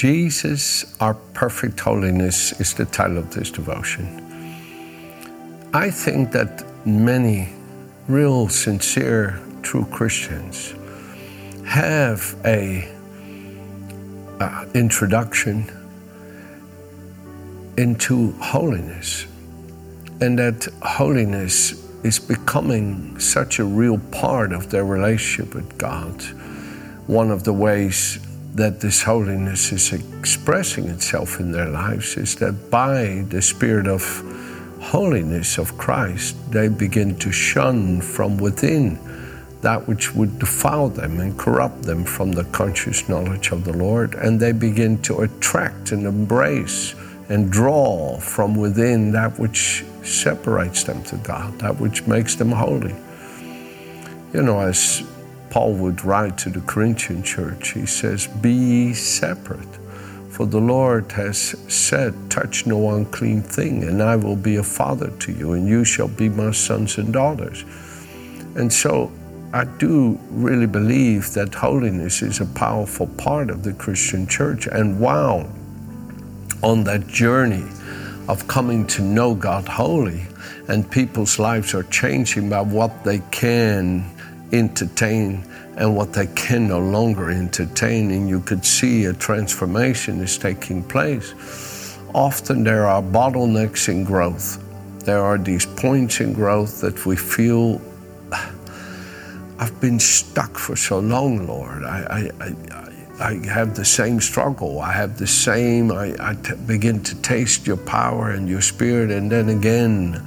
Jesus, our perfect holiness, is the title of this devotion. I think that many real, sincere, true Christians have a uh, introduction into holiness, and that holiness is becoming such a real part of their relationship with God. One of the ways that this holiness is expressing itself in their lives is that by the Spirit of holiness of Christ, they begin to shun from within that which would defile them and corrupt them from the conscious knowledge of the Lord, and they begin to attract and embrace and draw from within that which separates them to God, that which makes them holy. You know, as Paul would write to the Corinthian church, he says, Be separate. For the Lord has said, Touch no unclean thing, and I will be a father to you, and you shall be my sons and daughters. And so I do really believe that holiness is a powerful part of the Christian church. And wow, on that journey of coming to know God holy, and people's lives are changing by what they can entertain and what they can no longer entertain, and you could see a transformation is taking place. Often there are bottlenecks in growth. There are these points in growth that we feel I've been stuck for so long, Lord. I, I, I, I have the same struggle. I have the same, I, I t- begin to taste your power and your spirit, and then again,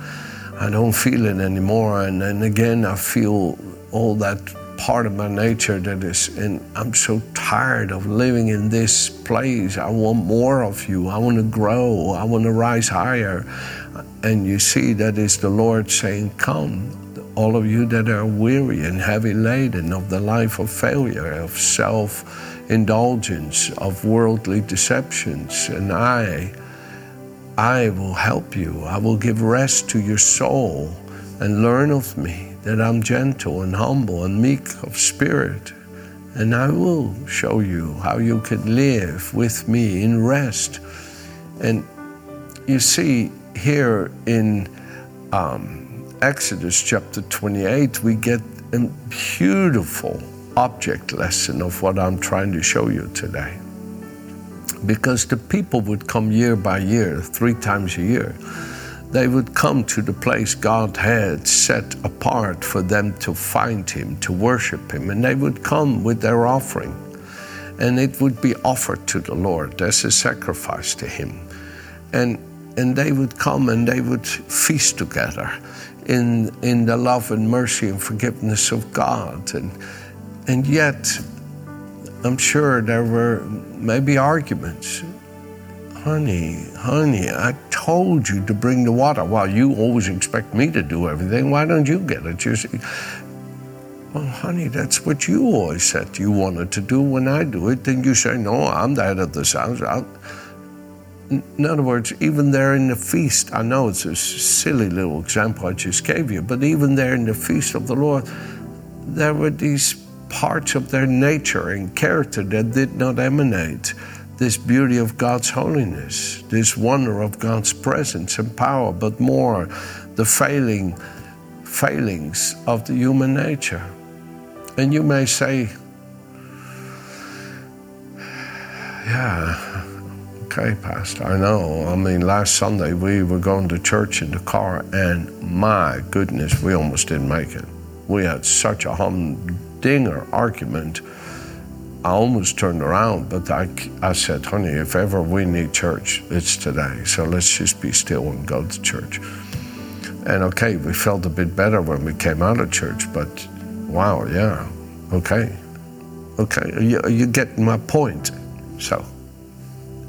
I don't feel it anymore. And then again, I feel all that part of my nature that is, and I'm so tired of living in this place. I want more of you. I want to grow. I want to rise higher. And you see, that is the Lord saying, Come all of you that are weary and heavy laden of the life of failure, of self indulgence, of worldly deceptions, and I, I will help you. I will give rest to your soul and learn of me that I'm gentle and humble and meek of spirit. And I will show you how you can live with me in rest. And you see, here in um, Exodus chapter 28, we get a beautiful object lesson of what I'm trying to show you today. Because the people would come year by year, three times a year. They would come to the place God had set apart for them to find Him, to worship Him, and they would come with their offering. And it would be offered to the Lord as a sacrifice to Him. And, and they would come and they would feast together in, in the love and mercy and forgiveness of God. And, and yet, I'm sure there were maybe arguments. Honey, honey, I told you to bring the water. Well, you always expect me to do everything. Why don't you get it? You see, well, honey, that's what you always said you wanted to do. When I do it, then you say, no, I'm the head of the house. In other words, even there in the feast, I know it's a silly little example I just gave you, but even there in the feast of the Lord, there were these parts of their nature and character that did not emanate this beauty of God's holiness, this wonder of God's presence and power, but more the failing failings of the human nature. And you may say, yeah, Okay, Pastor, I know. I mean, last Sunday we were going to church in the car, and my goodness, we almost didn't make it. We had such a humdinger argument. I almost turned around, but I, I said, honey, if ever we need church, it's today. So let's just be still and go to church. And okay, we felt a bit better when we came out of church, but wow, yeah, okay. Okay, you, you get my point. So,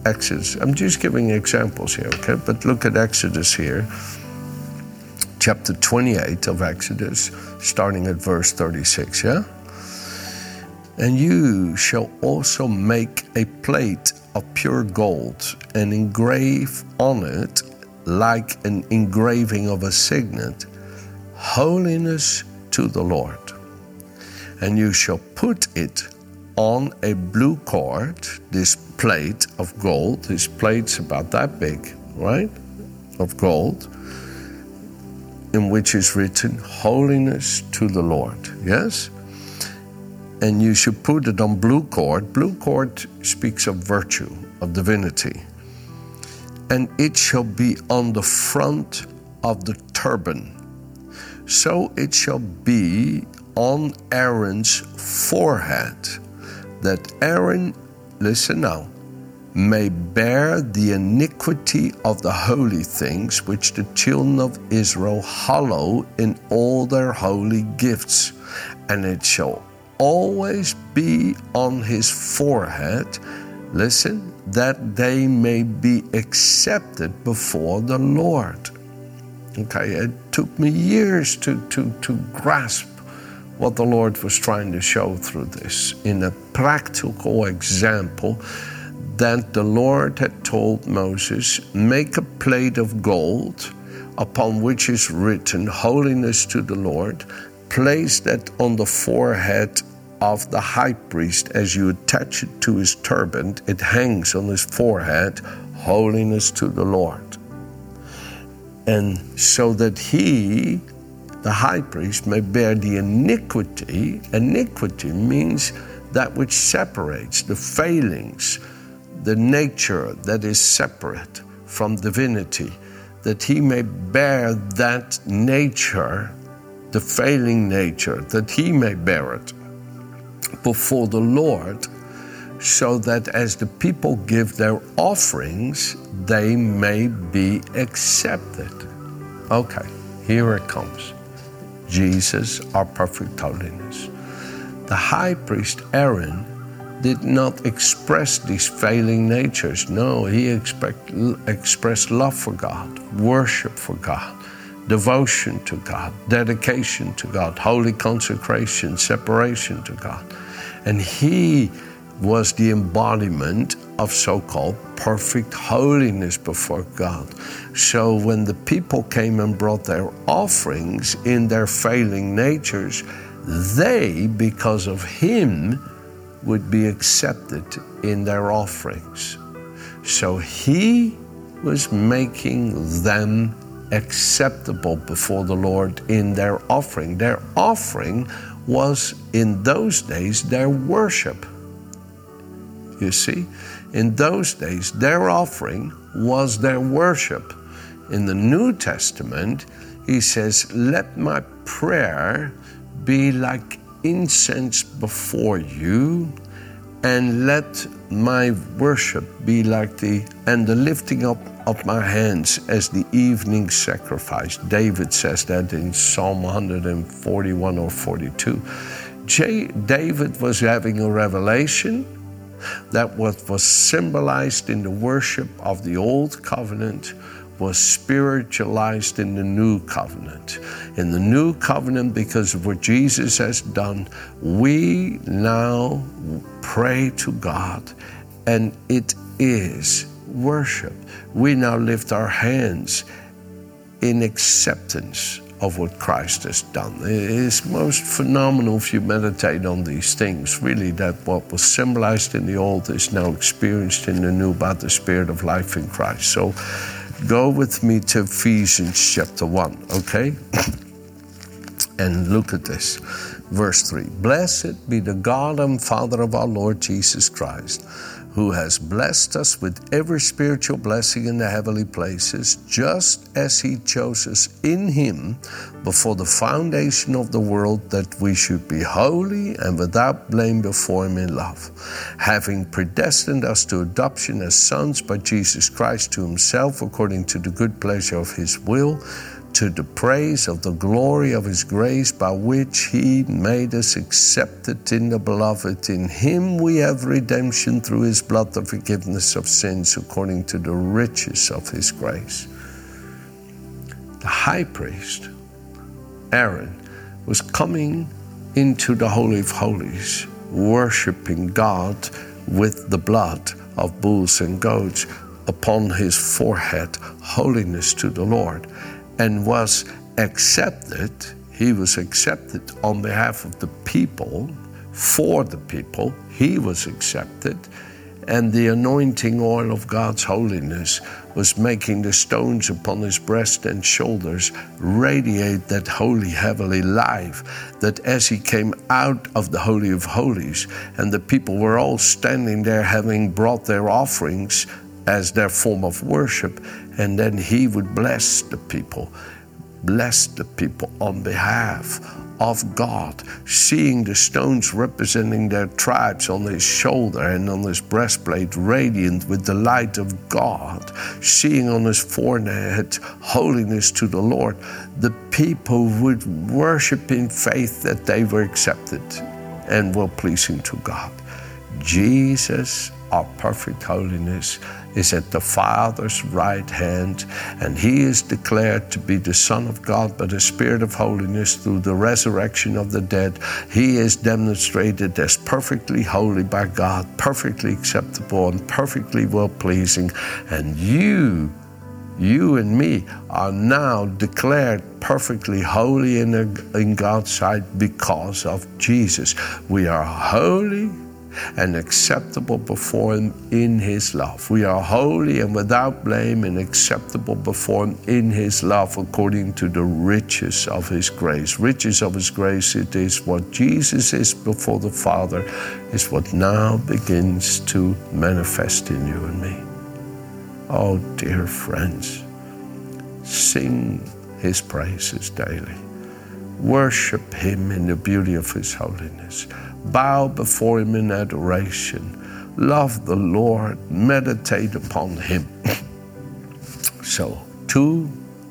Exodus. I'm just giving examples here, okay? But look at Exodus here, chapter 28 of Exodus, starting at verse 36, yeah? And you shall also make a plate of pure gold and engrave on it, like an engraving of a signet, holiness to the Lord. And you shall put it on a blue cord, this plate of gold, this plate's about that big, right? Of gold, in which is written, Holiness to the Lord. Yes? And you should put it on blue cord. Blue cord speaks of virtue, of divinity. And it shall be on the front of the turban. So it shall be on Aaron's forehead that Aaron, listen now, may bear the iniquity of the holy things which the children of Israel hallow in all their holy gifts, and it shall always be on his forehead. Listen, that they may be accepted before the Lord. Okay, it took me years to, to, to grasp what the Lord was trying to show through this in a practical example that the Lord had told Moses, Make a plate of gold upon which is written, Holiness to the Lord. Place that on the forehead of the high priest as you attach it to his turban. It hangs on his forehead, Holiness to the Lord. And so that he the high priest may bear the iniquity. Iniquity means that which separates the failings, the nature that is separate from divinity, that he may bear that nature, the failing nature, that he may bear it before the Lord, so that as the people give their offerings, they may be accepted. Okay, here it comes. Jesus, our perfect holiness. The high priest Aaron did not express these failing natures. No, he expect, expressed love for God, worship for God, devotion to God, dedication to God, holy consecration, separation to God. And he was the embodiment of so called perfect holiness before God. So when the people came and brought their offerings in their failing natures, they, because of Him, would be accepted in their offerings. So He was making them acceptable before the Lord in their offering. Their offering was in those days their worship. You see, in those days, their offering was their worship. In the New Testament, he says, Let my prayer be like incense before you, and let my worship be like the and the lifting up of my hands as the evening sacrifice. David says that in Psalm 141 or 42. J- David was having a revelation that what was symbolized in the worship of the old covenant was spiritualized in the new covenant. In the new covenant, because of what Jesus has done, we now pray to God, and it is worship. We now lift our hands in acceptance of what Christ has done. It's most phenomenal if you meditate on these things, really, that what was symbolized in the old is now experienced in the new by the Spirit of life in Christ. So go with me to Ephesians chapter 1, okay? and look at this. Verse 3 Blessed be the God and Father of our Lord Jesus Christ who has blessed us with every spiritual blessing in the heavenly places, just as He chose us in Him before the foundation of the world, that we should be holy and without blame before Him in love, having predestined us to adoption as sons by Jesus Christ to Himself, according to the good pleasure of His will to the praise of the glory of his grace by which he made us accepted in the beloved. In him we have redemption through his blood, the forgiveness of sins according to the riches of his grace. The high priest, Aaron, was coming into the Holy of Holies, worshiping God with the blood of bulls and goats upon his forehead, holiness to the Lord and was accepted. He was accepted on behalf of the people, for the people. He was accepted. And the anointing oil of God's holiness was making the stones upon his breast and shoulders radiate that holy, heavenly life. That as he came out of the Holy of Holies, and the people were all standing there having brought their offerings as their form of worship, and then he would bless the people, bless the people on behalf of God, seeing the stones representing their tribes on his shoulder and on his breastplate, radiant with the light of God, seeing on his forehead holiness to the Lord, the people would worship in faith that they were accepted and were pleasing to God. Jesus, our perfect holiness, is at the Father's right hand, and he is declared to be the Son of God by the Spirit of holiness through the resurrection of the dead. He is demonstrated as perfectly holy by God, perfectly acceptable, and perfectly well pleasing. And you, you and me, are now declared perfectly holy in, in God's sight because of Jesus. We are holy and acceptable before Him in His love. We are holy and without blame and acceptable before Him in His love according to the riches of His grace. Riches of His grace, it is what Jesus is before the Father, is what now begins to manifest in you and me. Oh, dear friends, sing His praises daily. Worship Him in the beauty of His holiness bow before Him in adoration, love the Lord, meditate upon Him. so, two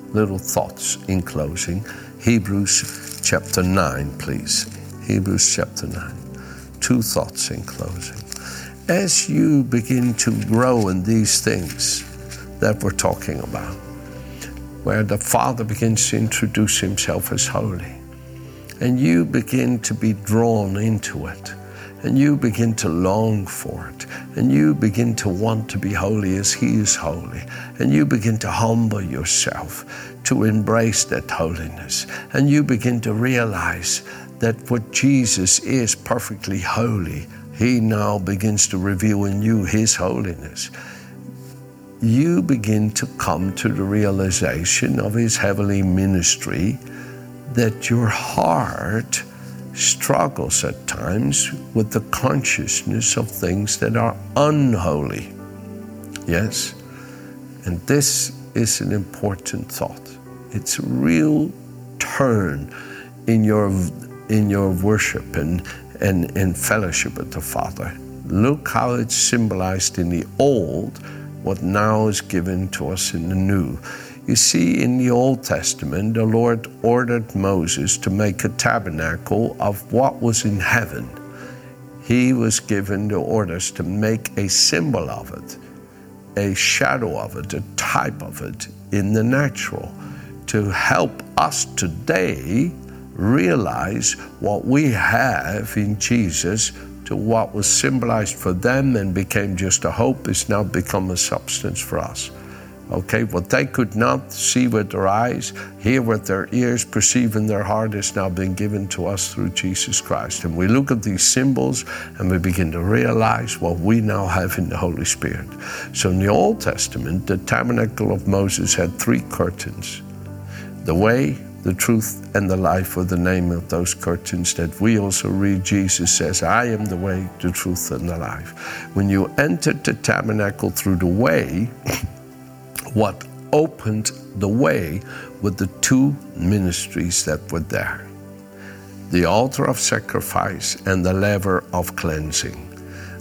little thoughts in closing. Hebrews chapter 9, please. Hebrews chapter 9. Two thoughts in closing. As you begin to grow in these things that we're talking about, where the Father begins to introduce Himself as holy, and you begin to be drawn into it. And you begin to long for it. And you begin to want to be holy as He is holy. And you begin to humble yourself to embrace that holiness. And you begin to realize that what Jesus is perfectly holy, He now begins to reveal in you His holiness you begin to come to the realization of his heavenly ministry that your heart struggles at times with the consciousness of things that are unholy. Yes? And this is an important thought. It's a real turn in your in your worship and, and, and fellowship with the Father. Look how it's symbolized in the old, what now is given to us in the new. You see, in the Old Testament, the Lord ordered Moses to make a tabernacle of what was in heaven. He was given the orders to make a symbol of it, a shadow of it, a type of it in the natural, to help us today realize what we have in Jesus to what was symbolized for them and became just a hope is now become a substance for us. Okay, what they could not see with their eyes, hear with their ears, perceive in their heart is now been given to us through Jesus Christ. And we look at these symbols and we begin to realize what we now have in the Holy Spirit. So in the Old Testament, the tabernacle of Moses had three curtains the way, the truth, and the life were the name of those curtains that we also read. Jesus says, I am the way, the truth, and the life. When you entered the tabernacle through the way, what opened the way with the two ministries that were there the altar of sacrifice and the laver of cleansing.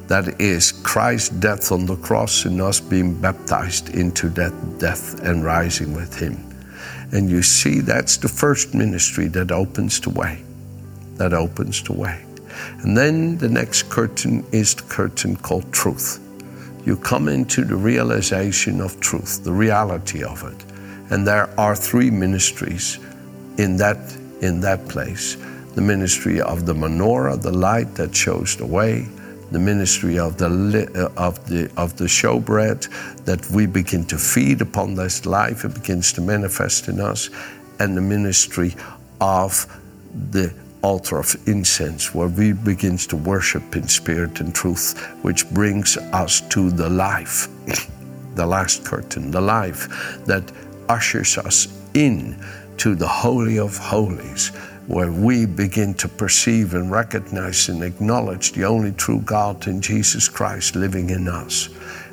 That is Christ's death on the cross and us being baptized into that death and rising with Him. And you see, that's the first ministry that opens the way. That opens the way. And then the next curtain is the curtain called truth. You come into the realization of truth, the reality of it. And there are three ministries in that, in that place. The ministry of the menorah, the light that shows the way, the ministry of the, uh, of the, of the showbread, that we begin to feed upon this life, it begins to manifest in us, and the ministry of the altar of incense, where we begin to worship in spirit and truth, which brings us to the life, the last curtain, the life that ushers us in to the Holy of Holies, where we begin to perceive and recognize and acknowledge the only true God in Jesus Christ living in us.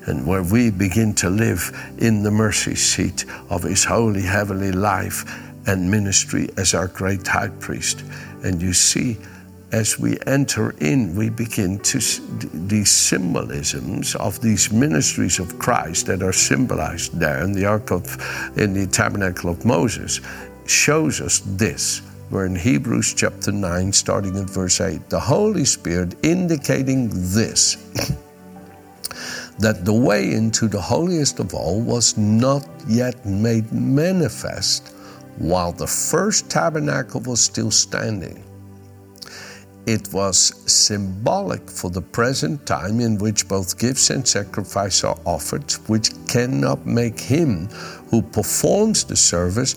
And where we begin to live in the mercy seat of His holy heavenly life and ministry as our great high priest. And you see, as we enter in, we begin to these symbolisms of these ministries of Christ that are symbolized there in the ark of in the tabernacle of Moses shows us this. We're in Hebrews chapter 9, starting at verse 8. The Holy Spirit indicating this that the way into the holiest of all was not yet made manifest while the first tabernacle was still standing. It was symbolic for the present time in which both gifts and sacrifice are offered, which cannot make him who performs the service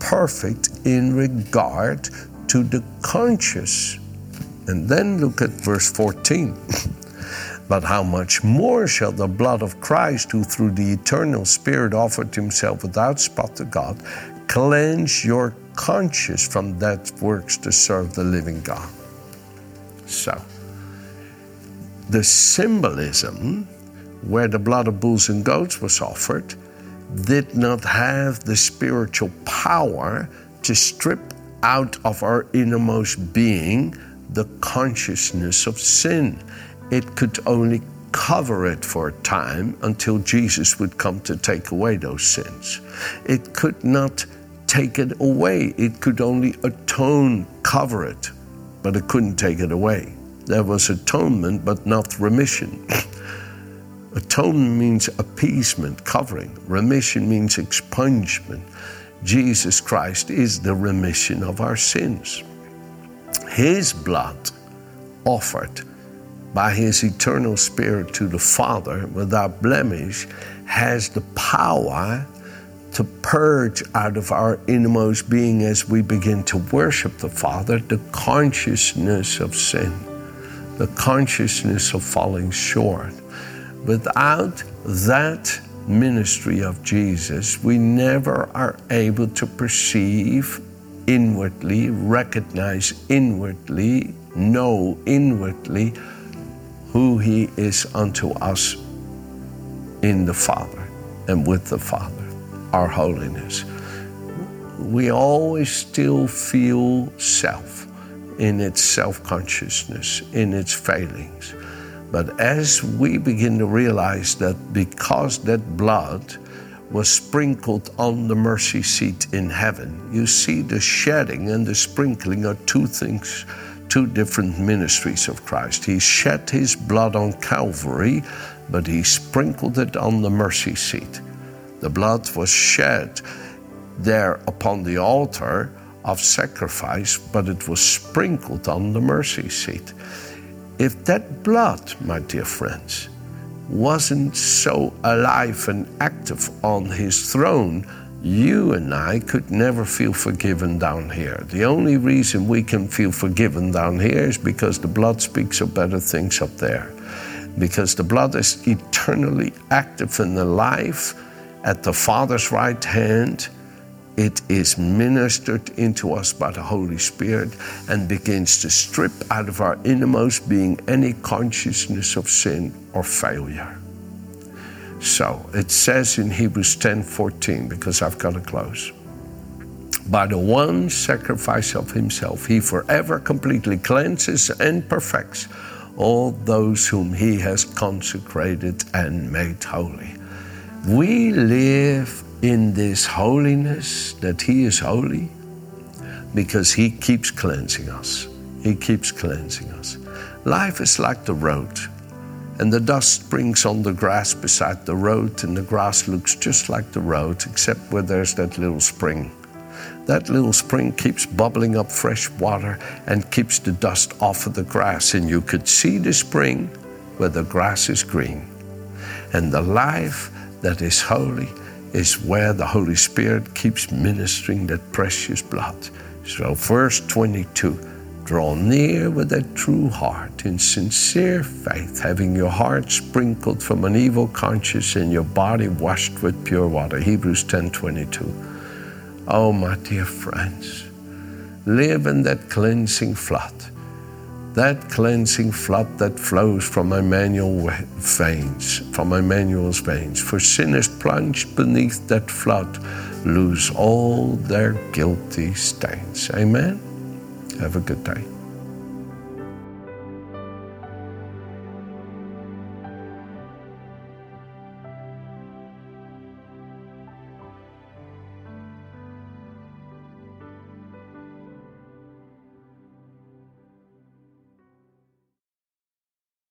perfect in regard to the conscience. And then look at verse 14. but how much more shall the blood of Christ, who through the eternal Spirit offered himself without spot to God, cleanse your conscience from that works to serve the living God? So, the symbolism where the blood of bulls and goats was offered did not have the spiritual power to strip out of our innermost being the consciousness of sin. It could only cover it for a time until Jesus would come to take away those sins. It could not take it away, it could only atone, cover it, but it couldn't take it away. There was atonement, but not remission. Atonement means appeasement, covering. Remission means expungement. Jesus Christ is the remission of our sins. His blood offered by His eternal Spirit to the Father without blemish has the power to purge out of our innermost being as we begin to worship the Father the consciousness of sin, the consciousness of falling short. Without that ministry of Jesus, we never are able to perceive inwardly, recognize inwardly, know inwardly who He is unto us in the Father and with the Father, our holiness. We always still feel self in its self consciousness, in its failings. But as we begin to realize that because that blood was sprinkled on the mercy seat in heaven, you see the shedding and the sprinkling are two things, two different ministries of Christ. He shed his blood on Calvary, but he sprinkled it on the mercy seat. The blood was shed there upon the altar of sacrifice, but it was sprinkled on the mercy seat. If that blood, my dear friends, wasn't so alive and active on his throne, you and I could never feel forgiven down here. The only reason we can feel forgiven down here is because the blood speaks of better things up there. Because the blood is eternally active and alive at the Father's right hand it is ministered into us by the Holy Spirit and begins to strip out of our innermost being any consciousness of sin or failure. So it says in Hebrews 10 14, because I've got to close. By the one sacrifice of himself, he forever completely cleanses and perfects all those whom he has consecrated and made holy. We live in this holiness that He is holy because He keeps cleansing us. He keeps cleansing us. Life is like the road, and the dust springs on the grass beside the road, and the grass looks just like the road, except where there's that little spring. That little spring keeps bubbling up fresh water and keeps the dust off of the grass, and you could see the spring where the grass is green. And the life that is holy is where the Holy Spirit keeps ministering that precious blood. So, verse 22 draw near with a true heart in sincere faith, having your heart sprinkled from an evil conscience and your body washed with pure water. Hebrews 10 22. Oh, my dear friends, live in that cleansing flood that cleansing flood that flows from Emmanuel veins, from Emmanuel's veins. For sinners plunged beneath that flood lose all their guilty stains. Amen. Have a good day.